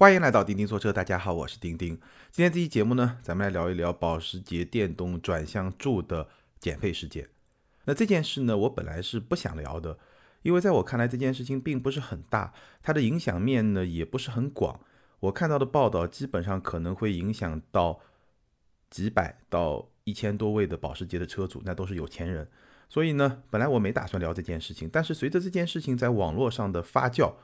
欢迎来到钉钉说车，大家好，我是钉钉。今天这期节目呢，咱们来聊一聊保时捷电动转向柱的减配事件。那这件事呢，我本来是不想聊的，因为在我看来，这件事情并不是很大，它的影响面呢也不是很广。我看到的报道基本上可能会影响到几百到一千多位的保时捷的车主，那都是有钱人。所以呢，本来我没打算聊这件事情，但是随着这件事情在网络上的发酵。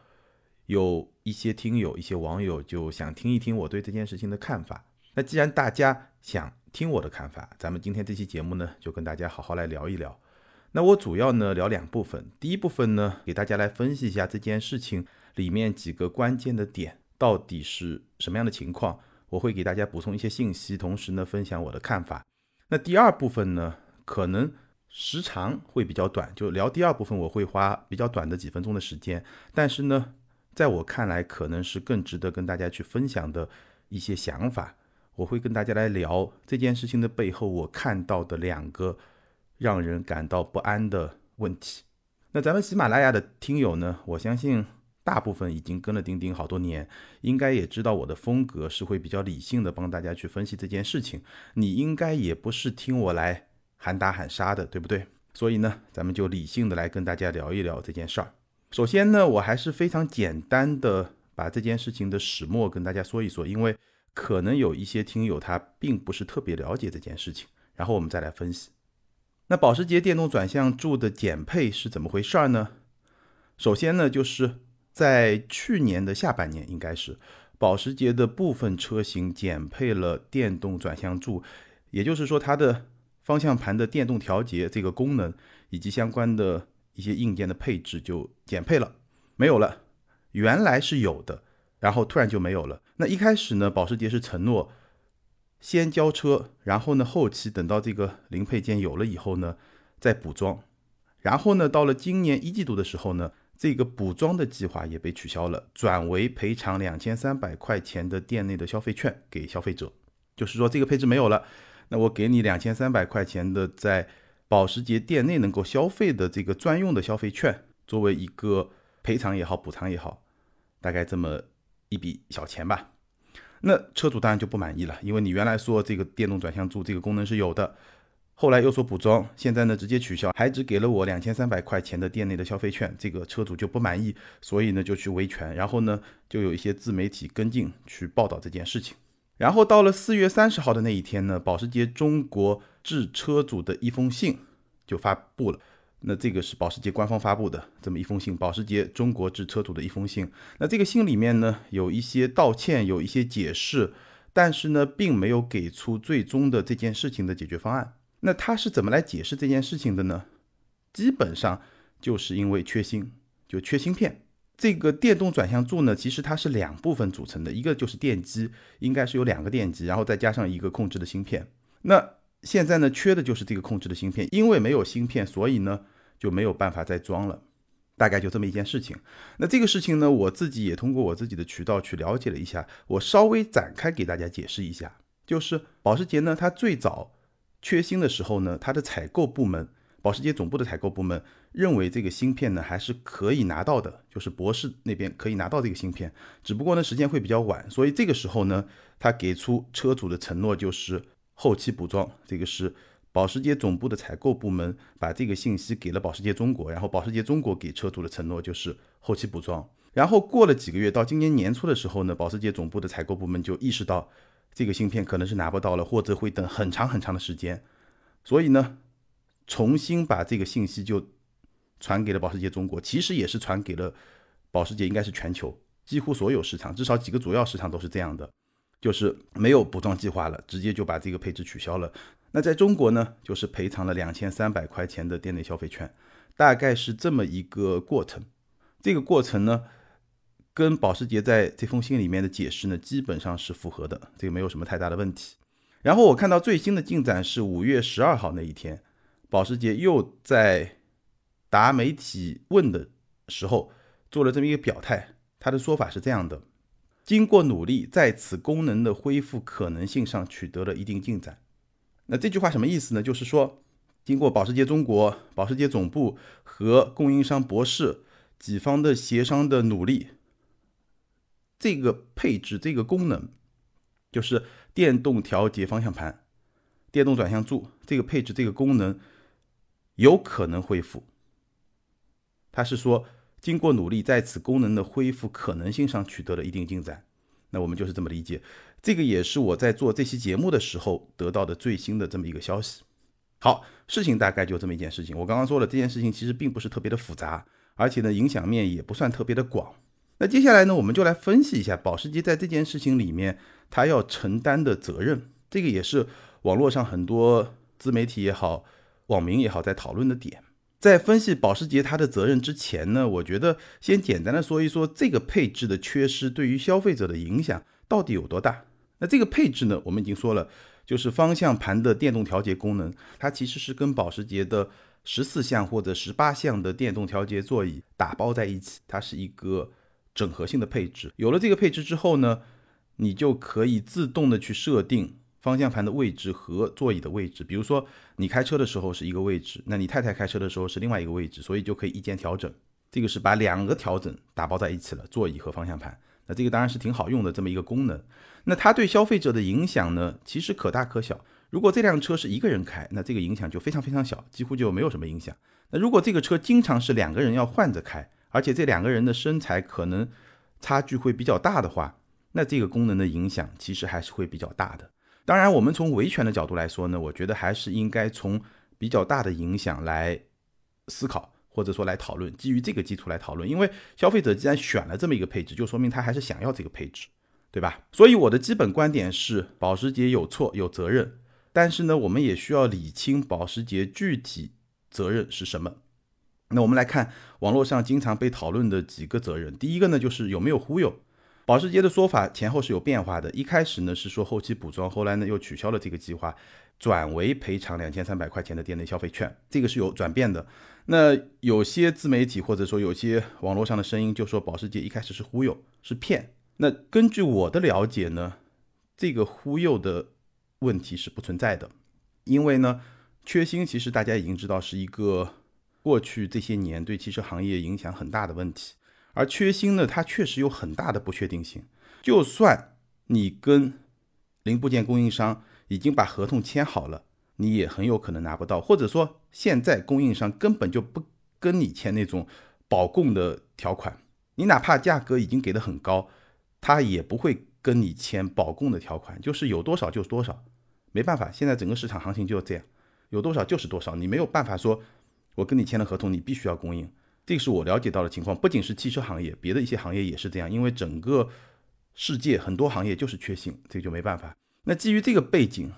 有一些听友、一些网友就想听一听我对这件事情的看法。那既然大家想听我的看法，咱们今天这期节目呢，就跟大家好好来聊一聊。那我主要呢聊两部分，第一部分呢，给大家来分析一下这件事情里面几个关键的点到底是什么样的情况，我会给大家补充一些信息，同时呢分享我的看法。那第二部分呢，可能时长会比较短，就聊第二部分我会花比较短的几分钟的时间，但是呢。在我看来，可能是更值得跟大家去分享的一些想法。我会跟大家来聊这件事情的背后，我看到的两个让人感到不安的问题。那咱们喜马拉雅的听友呢，我相信大部分已经跟了钉钉好多年，应该也知道我的风格是会比较理性的帮大家去分析这件事情。你应该也不是听我来喊打喊杀的，对不对？所以呢，咱们就理性的来跟大家聊一聊这件事儿。首先呢，我还是非常简单的把这件事情的始末跟大家说一说，因为可能有一些听友他并不是特别了解这件事情，然后我们再来分析。那保时捷电动转向柱的减配是怎么回事儿呢？首先呢，就是在去年的下半年，应该是保时捷的部分车型减配了电动转向柱，也就是说它的方向盘的电动调节这个功能以及相关的。一些硬件的配置就减配了，没有了。原来是有的，然后突然就没有了。那一开始呢，保时捷是承诺先交车，然后呢，后期等到这个零配件有了以后呢，再补装。然后呢，到了今年一季度的时候呢，这个补装的计划也被取消了，转为赔偿两千三百块钱的店内的消费券给消费者。就是说这个配置没有了，那我给你两千三百块钱的在。保时捷店内能够消费的这个专用的消费券，作为一个赔偿也好，补偿也好，大概这么一笔小钱吧。那车主当然就不满意了，因为你原来说这个电动转向柱这个功能是有的，后来又说补装，现在呢直接取消，还只给了我两千三百块钱的店内的消费券，这个车主就不满意，所以呢就去维权，然后呢就有一些自媒体跟进去报道这件事情。然后到了四月三十号的那一天呢，保时捷中国致车主的一封信就发布了。那这个是保时捷官方发布的这么一封信，保时捷中国致车主的一封信。那这个信里面呢，有一些道歉，有一些解释，但是呢，并没有给出最终的这件事情的解决方案。那他是怎么来解释这件事情的呢？基本上就是因为缺芯，就缺芯片。这个电动转向柱呢，其实它是两部分组成的，一个就是电机，应该是有两个电机，然后再加上一个控制的芯片。那现在呢，缺的就是这个控制的芯片，因为没有芯片，所以呢就没有办法再装了，大概就这么一件事情。那这个事情呢，我自己也通过我自己的渠道去了解了一下，我稍微展开给大家解释一下，就是保时捷呢，它最早缺芯的时候呢，它的采购部门。保时捷总部的采购部门认为这个芯片呢还是可以拿到的，就是博士那边可以拿到这个芯片，只不过呢时间会比较晚，所以这个时候呢，他给出车主的承诺就是后期补装。这个是保时捷总部的采购部门把这个信息给了保时捷中国，然后保时捷中国给车主的承诺就是后期补装。然后过了几个月，到今年年初的时候呢，保时捷总部的采购部门就意识到这个芯片可能是拿不到了，或者会等很长很长的时间，所以呢。重新把这个信息就传给了保时捷中国，其实也是传给了保时捷，应该是全球几乎所有市场，至少几个主要市场都是这样的，就是没有补装计划了，直接就把这个配置取消了。那在中国呢，就是赔偿了两千三百块钱的店内消费券，大概是这么一个过程。这个过程呢，跟保时捷在这封信里面的解释呢，基本上是符合的，这个没有什么太大的问题。然后我看到最新的进展是五月十二号那一天。保时捷又在答媒体问的时候做了这么一个表态，他的说法是这样的：经过努力，在此功能的恢复可能性上取得了一定进展。那这句话什么意思呢？就是说，经过保时捷中国、保时捷总部和供应商博世几方的协商的努力，这个配置这个功能，就是电动调节方向盘、电动转向柱这个配置这个功能有可能恢复。他是说，经过努力，在此功能的恢复可能性上取得了一定进展。那我们就是这么理解。这个也是我在做这期节目的时候得到的最新的这么一个消息。好，事情大概就这么一件事情。我刚刚说了，这件事情其实并不是特别的复杂，而且呢，影响面也不算特别的广。那接下来呢，我们就来分析一下保时捷在这件事情里面他要承担的责任。这个也是网络上很多自媒体也好、网民也好在讨论的点。在分析保时捷它的责任之前呢，我觉得先简单的说一说这个配置的缺失对于消费者的影响到底有多大。那这个配置呢，我们已经说了，就是方向盘的电动调节功能，它其实是跟保时捷的十四项或者十八项的电动调节座椅打包在一起，它是一个整合性的配置。有了这个配置之后呢，你就可以自动的去设定方向盘的位置和座椅的位置。比如说你开车的时候是一个位置，那你太太开车的时候是另外一个位置，所以就可以一键调整。这个是把两个调整打包在一起了，座椅和方向盘。那这个当然是挺好用的这么一个功能。那它对消费者的影响呢，其实可大可小。如果这辆车是一个人开，那这个影响就非常非常小，几乎就没有什么影响。那如果这个车经常是两个人要换着开，而且这两个人的身材可能差距会比较大的话，那这个功能的影响其实还是会比较大的。当然，我们从维权的角度来说呢，我觉得还是应该从比较大的影响来思考，或者说来讨论，基于这个基础来讨论。因为消费者既然选了这么一个配置，就说明他还是想要这个配置。对吧？所以我的基本观点是，保时捷有错有责任，但是呢，我们也需要理清保时捷具体责任是什么。那我们来看网络上经常被讨论的几个责任，第一个呢就是有没有忽悠。保时捷的说法前后是有变化的，一开始呢是说后期补装，后来呢又取消了这个计划，转为赔偿两千三百块钱的店内消费券，这个是有转变的。那有些自媒体或者说有些网络上的声音就说保时捷一开始是忽悠，是骗。那根据我的了解呢，这个忽悠的问题是不存在的，因为呢，缺芯其实大家已经知道是一个过去这些年对汽车行业影响很大的问题，而缺芯呢，它确实有很大的不确定性。就算你跟零部件供应商已经把合同签好了，你也很有可能拿不到，或者说现在供应商根本就不跟你签那种保供的条款，你哪怕价格已经给的很高。他也不会跟你签保供的条款，就是有多少就是多少，没办法，现在整个市场行情就是这样，有多少就是多少，你没有办法说，我跟你签了合同，你必须要供应。这是我了解到的情况，不仅是汽车行业，别的一些行业也是这样，因为整个世界很多行业就是缺芯，这个就没办法。那基于这个背景，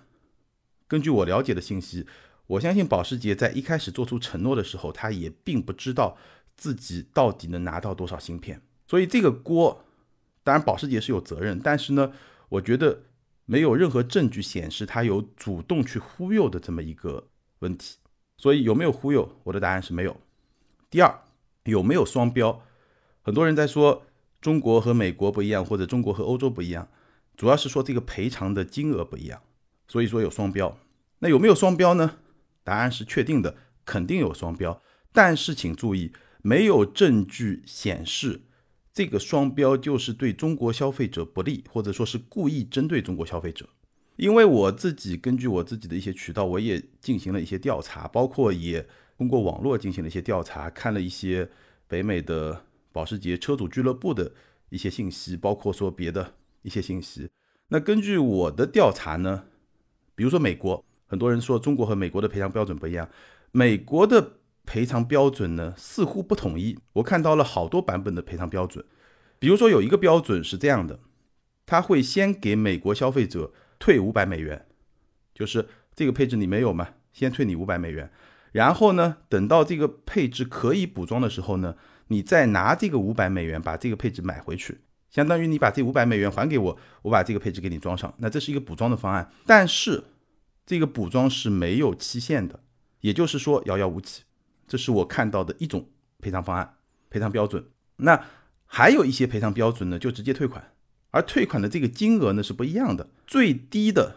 根据我了解的信息，我相信保时捷在一开始做出承诺的时候，他也并不知道自己到底能拿到多少芯片，所以这个锅。当然，保时捷是有责任，但是呢，我觉得没有任何证据显示他有主动去忽悠的这么一个问题。所以有没有忽悠？我的答案是没有。第二，有没有双标？很多人在说中国和美国不一样，或者中国和欧洲不一样，主要是说这个赔偿的金额不一样，所以说有双标。那有没有双标呢？答案是确定的，肯定有双标。但是请注意，没有证据显示。这个双标就是对中国消费者不利，或者说是故意针对中国消费者。因为我自己根据我自己的一些渠道，我也进行了一些调查，包括也通过网络进行了一些调查，看了一些北美的保时捷车主俱乐部的一些信息，包括说别的一些信息。那根据我的调查呢，比如说美国，很多人说中国和美国的赔偿标准不一样，美国的。赔偿标准呢似乎不统一，我看到了好多版本的赔偿标准。比如说有一个标准是这样的，他会先给美国消费者退五百美元，就是这个配置你没有嘛，先退你五百美元。然后呢，等到这个配置可以补装的时候呢，你再拿这个五百美元把这个配置买回去，相当于你把这五百美元还给我，我把这个配置给你装上。那这是一个补装的方案，但是这个补装是没有期限的，也就是说遥遥无期。这是我看到的一种赔偿方案、赔偿标准。那还有一些赔偿标准呢，就直接退款，而退款的这个金额呢是不一样的。最低的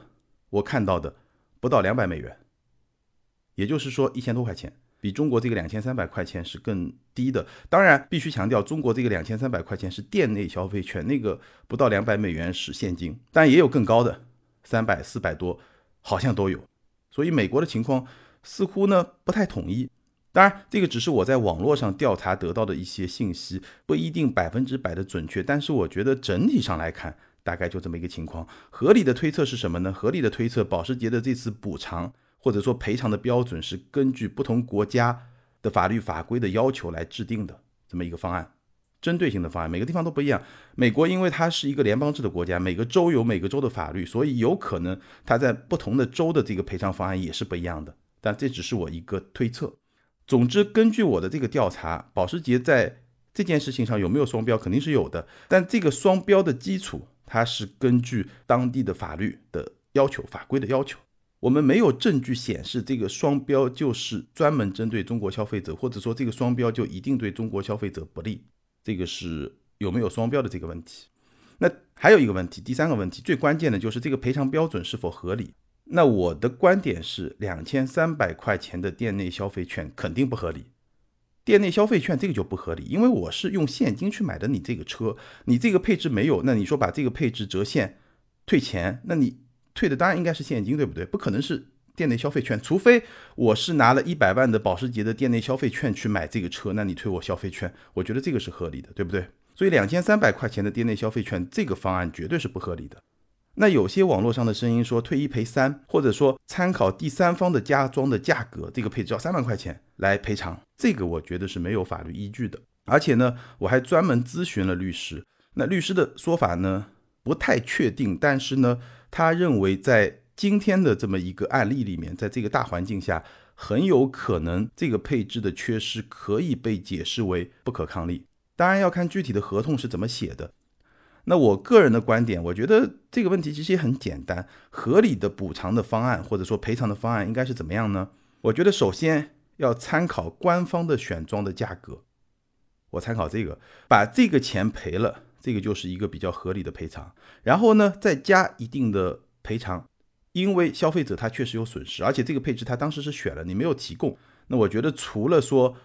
我看到的不到两百美元，也就是说一千多块钱。比中国这个两千三百块钱是更低的。当然，必须强调，中国这个两千三百块钱是店内消费券，那个不到两百美元是现金，但也有更高的，三百、四百多，好像都有。所以美国的情况似乎呢不太统一。当然，这个只是我在网络上调查得到的一些信息，不一定百分之百的准确。但是我觉得整体上来看，大概就这么一个情况。合理的推测是什么呢？合理的推测，保时捷的这次补偿或者说赔偿的标准是根据不同国家的法律法规的要求来制定的这么一个方案，针对性的方案，每个地方都不一样。美国因为它是一个联邦制的国家，每个州有每个州的法律，所以有可能它在不同的州的这个赔偿方案也是不一样的。但这只是我一个推测。总之，根据我的这个调查，保时捷在这件事情上有没有双标，肯定是有的。但这个双标的基础，它是根据当地的法律的要求、法规的要求。我们没有证据显示这个双标就是专门针对中国消费者，或者说这个双标就一定对中国消费者不利。这个是有没有双标的这个问题。那还有一个问题，第三个问题，最关键的就是这个赔偿标准是否合理。那我的观点是，两千三百块钱的店内消费券肯定不合理。店内消费券这个就不合理，因为我是用现金去买的你这个车，你这个配置没有，那你说把这个配置折现退钱，那你退的当然应该是现金，对不对？不可能是店内消费券，除非我是拿了一百万的保时捷的店内消费券去买这个车，那你退我消费券，我觉得这个是合理的，对不对？所以两千三百块钱的店内消费券这个方案绝对是不合理的。那有些网络上的声音说退一赔三，或者说参考第三方的加装的价格，这个配置要三万块钱来赔偿，这个我觉得是没有法律依据的。而且呢，我还专门咨询了律师，那律师的说法呢不太确定，但是呢，他认为在今天的这么一个案例里面，在这个大环境下，很有可能这个配置的缺失可以被解释为不可抗力。当然要看具体的合同是怎么写的。那我个人的观点，我觉得这个问题其实也很简单，合理的补偿的方案或者说赔偿的方案应该是怎么样呢？我觉得首先要参考官方的选装的价格，我参考这个，把这个钱赔了，这个就是一个比较合理的赔偿。然后呢，再加一定的赔偿，因为消费者他确实有损失，而且这个配置他当时是选了，你没有提供。那我觉得除了说。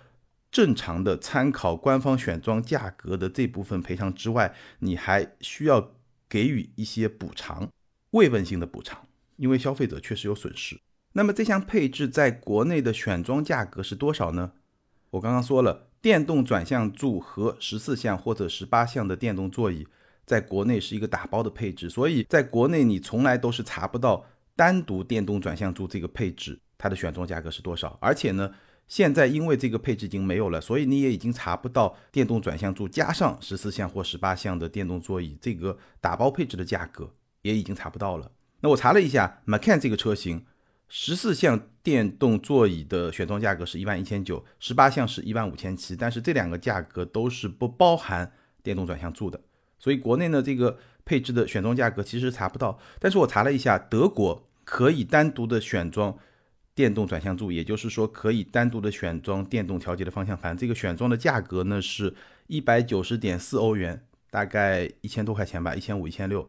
正常的参考官方选装价格的这部分赔偿之外，你还需要给予一些补偿，慰问性的补偿，因为消费者确实有损失。那么这项配置在国内的选装价格是多少呢？我刚刚说了，电动转向柱和十四项或者十八项的电动座椅，在国内是一个打包的配置，所以在国内你从来都是查不到单独电动转向柱这个配置它的选装价格是多少，而且呢。现在因为这个配置已经没有了，所以你也已经查不到电动转向柱加上十四项或十八项的电动座椅这个打包配置的价格，也已经查不到了。那我查了一下，Macan 这个车型，十四项电动座椅的选装价格是一万一千九，十八项是一万五千七，但是这两个价格都是不包含电动转向柱的，所以国内呢这个配置的选装价格其实查不到。但是我查了一下，德国可以单独的选装。电动转向柱，也就是说可以单独的选装电动调节的方向盘。这个选装的价格呢是一百九十点四欧元，大概一千多块钱吧，一千五、一千六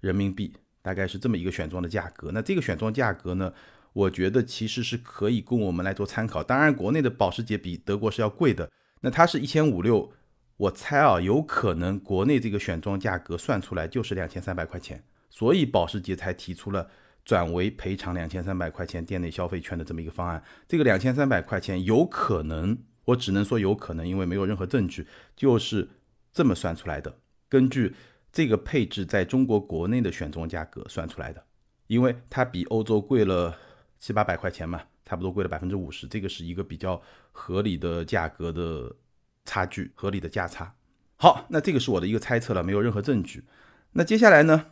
人民币，大概是这么一个选装的价格。那这个选装价格呢，我觉得其实是可以供我们来做参考。当然，国内的保时捷比德国是要贵的，那它是一千五六，我猜啊，有可能国内这个选装价格算出来就是两千三百块钱，所以保时捷才提出了。转为赔偿两千三百块钱店内消费券的这么一个方案，这个两千三百块钱有可能，我只能说有可能，因为没有任何证据，就是这么算出来的。根据这个配置在中国国内的选装价格算出来的，因为它比欧洲贵了七八百块钱嘛，差不多贵了百分之五十，这个是一个比较合理的价格的差距，合理的价差。好，那这个是我的一个猜测了，没有任何证据。那接下来呢？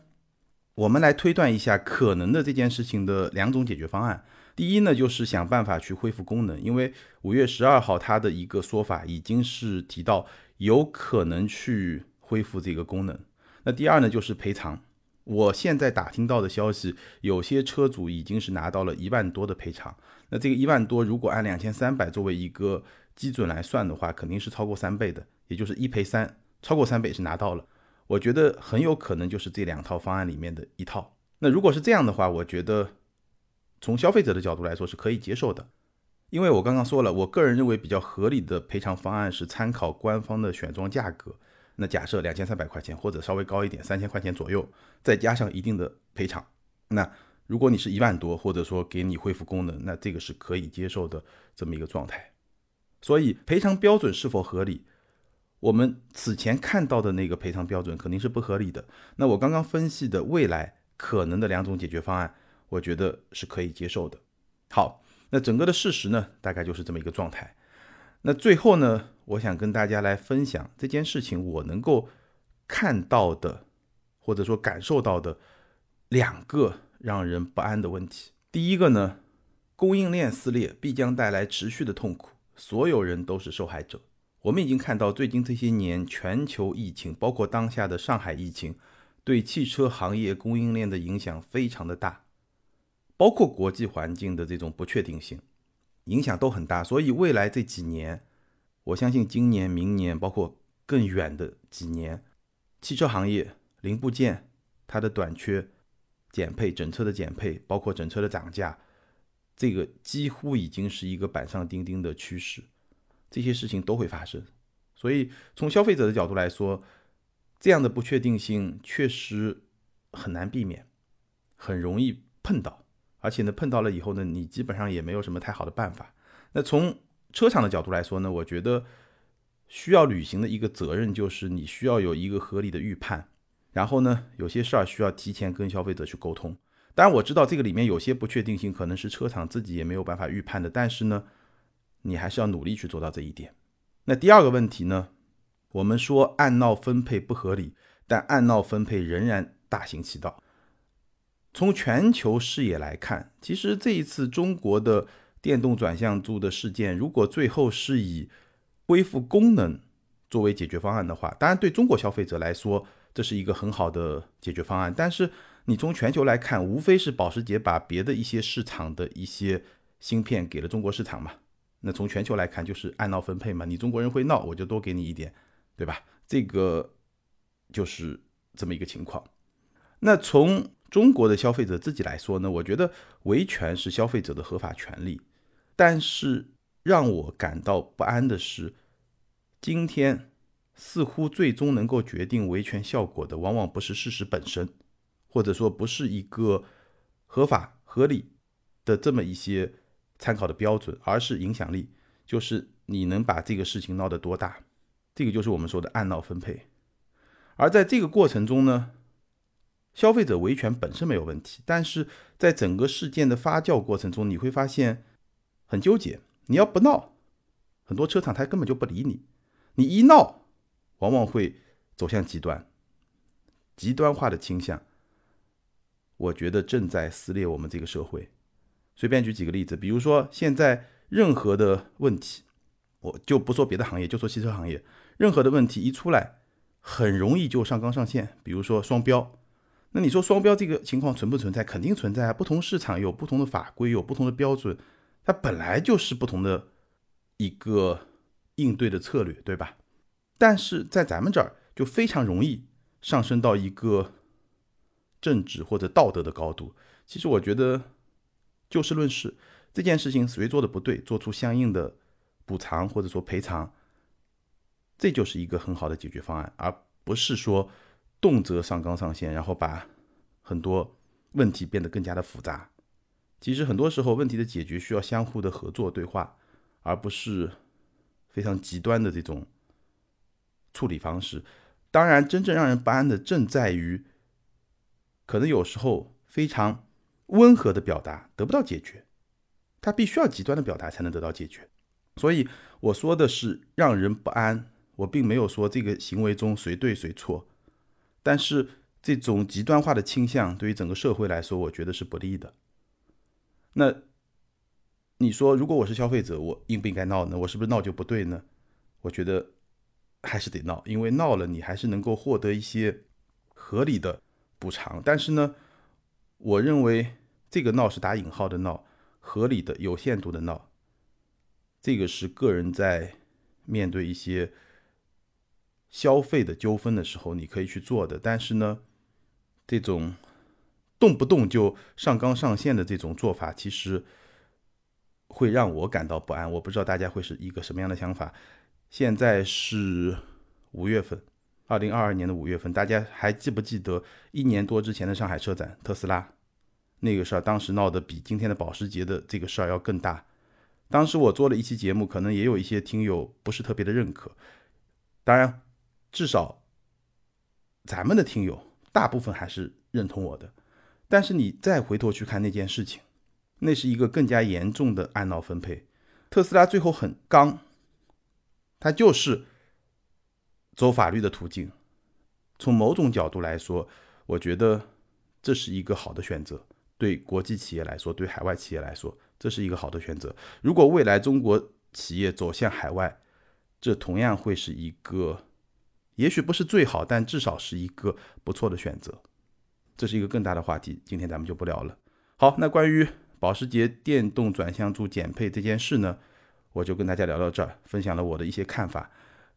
我们来推断一下可能的这件事情的两种解决方案。第一呢，就是想办法去恢复功能，因为五月十二号它的一个说法已经是提到有可能去恢复这个功能。那第二呢，就是赔偿。我现在打听到的消息，有些车主已经是拿到了一万多的赔偿。那这个一万多，如果按两千三百作为一个基准来算的话，肯定是超过三倍的，也就是一赔三，超过三倍是拿到了。我觉得很有可能就是这两套方案里面的一套。那如果是这样的话，我觉得从消费者的角度来说是可以接受的。因为我刚刚说了，我个人认为比较合理的赔偿方案是参考官方的选装价格。那假设两千三百块钱或者稍微高一点，三千块钱左右，再加上一定的赔偿。那如果你是一万多，或者说给你恢复功能，那这个是可以接受的这么一个状态。所以赔偿标准是否合理？我们此前看到的那个赔偿标准肯定是不合理的。那我刚刚分析的未来可能的两种解决方案，我觉得是可以接受的。好，那整个的事实呢，大概就是这么一个状态。那最后呢，我想跟大家来分享这件事情我能够看到的，或者说感受到的两个让人不安的问题。第一个呢，供应链撕裂必将带来持续的痛苦，所有人都是受害者。我们已经看到，最近这些年全球疫情，包括当下的上海疫情，对汽车行业供应链的影响非常的大，包括国际环境的这种不确定性，影响都很大。所以未来这几年，我相信今年、明年，包括更远的几年，汽车行业零部件它的短缺、减配、整车的减配，包括整车的涨价，这个几乎已经是一个板上钉钉的趋势。这些事情都会发生，所以从消费者的角度来说，这样的不确定性确实很难避免，很容易碰到，而且呢，碰到了以后呢，你基本上也没有什么太好的办法。那从车厂的角度来说呢，我觉得需要履行的一个责任就是你需要有一个合理的预判，然后呢，有些事儿需要提前跟消费者去沟通。当然，我知道这个里面有些不确定性可能是车厂自己也没有办法预判的，但是呢。你还是要努力去做到这一点。那第二个问题呢？我们说按闹分配不合理，但按闹分配仍然大行其道。从全球视野来看，其实这一次中国的电动转向柱的事件，如果最后是以恢复功能作为解决方案的话，当然对中国消费者来说这是一个很好的解决方案。但是你从全球来看，无非是保时捷把别的一些市场的一些芯片给了中国市场嘛。那从全球来看，就是按闹分配嘛，你中国人会闹，我就多给你一点，对吧？这个就是这么一个情况。那从中国的消费者自己来说呢，我觉得维权是消费者的合法权利，但是让我感到不安的是，今天似乎最终能够决定维权效果的，往往不是事实本身，或者说不是一个合法合理的这么一些。参考的标准，而是影响力，就是你能把这个事情闹得多大，这个就是我们说的按闹分配。而在这个过程中呢，消费者维权本身没有问题，但是在整个事件的发酵过程中，你会发现很纠结。你要不闹，很多车厂他根本就不理你；你一闹，往往会走向极端，极端化的倾向，我觉得正在撕裂我们这个社会。随便举几个例子，比如说现在任何的问题，我就不说别的行业，就说汽车行业，任何的问题一出来，很容易就上纲上线。比如说双标，那你说双标这个情况存不存在？肯定存在啊！不同市场有不同的法规，有不同的标准，它本来就是不同的一个应对的策略，对吧？但是在咱们这儿就非常容易上升到一个政治或者道德的高度。其实我觉得。就事论事，这件事情谁做的不对，做出相应的补偿或者说赔偿，这就是一个很好的解决方案，而不是说动辄上纲上线，然后把很多问题变得更加的复杂。其实很多时候问题的解决需要相互的合作对话，而不是非常极端的这种处理方式。当然，真正让人不安的正在于，可能有时候非常。温和的表达得不到解决，他必须要极端的表达才能得到解决。所以我说的是让人不安，我并没有说这个行为中谁对谁错。但是这种极端化的倾向对于整个社会来说，我觉得是不利的。那你说，如果我是消费者，我应不应该闹呢？我是不是闹就不对呢？我觉得还是得闹，因为闹了你还是能够获得一些合理的补偿。但是呢？我认为这个闹是打引号的闹，合理的、有限度的闹。这个是个人在面对一些消费的纠纷的时候，你可以去做的。但是呢，这种动不动就上纲上线的这种做法，其实会让我感到不安。我不知道大家会是一个什么样的想法。现在是五月份，二零二二年的五月份，大家还记不记得一年多之前的上海车展，特斯拉那个事儿，当时闹得比今天的保时捷的这个事儿要更大。当时我做了一期节目，可能也有一些听友不是特别的认可。当然，至少咱们的听友大部分还是认同我的。但是你再回头去看那件事情，那是一个更加严重的按闹分配。特斯拉最后很刚。它就是走法律的途径。从某种角度来说，我觉得这是一个好的选择。对国际企业来说，对海外企业来说，这是一个好的选择。如果未来中国企业走向海外，这同样会是一个，也许不是最好，但至少是一个不错的选择。这是一个更大的话题，今天咱们就不聊了。好，那关于保时捷电动转向柱减配这件事呢？我就跟大家聊到这儿，分享了我的一些看法。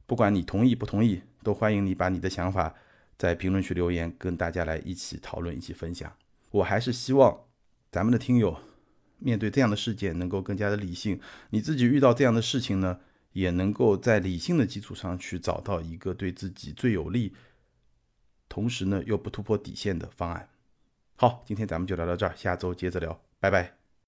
不管你同意不同意，都欢迎你把你的想法在评论区留言，跟大家来一起讨论、一起分享。我还是希望咱们的听友面对这样的事件能够更加的理性。你自己遇到这样的事情呢，也能够在理性的基础上去找到一个对自己最有利，同时呢又不突破底线的方案。好，今天咱们就聊到这儿，下周接着聊，拜拜。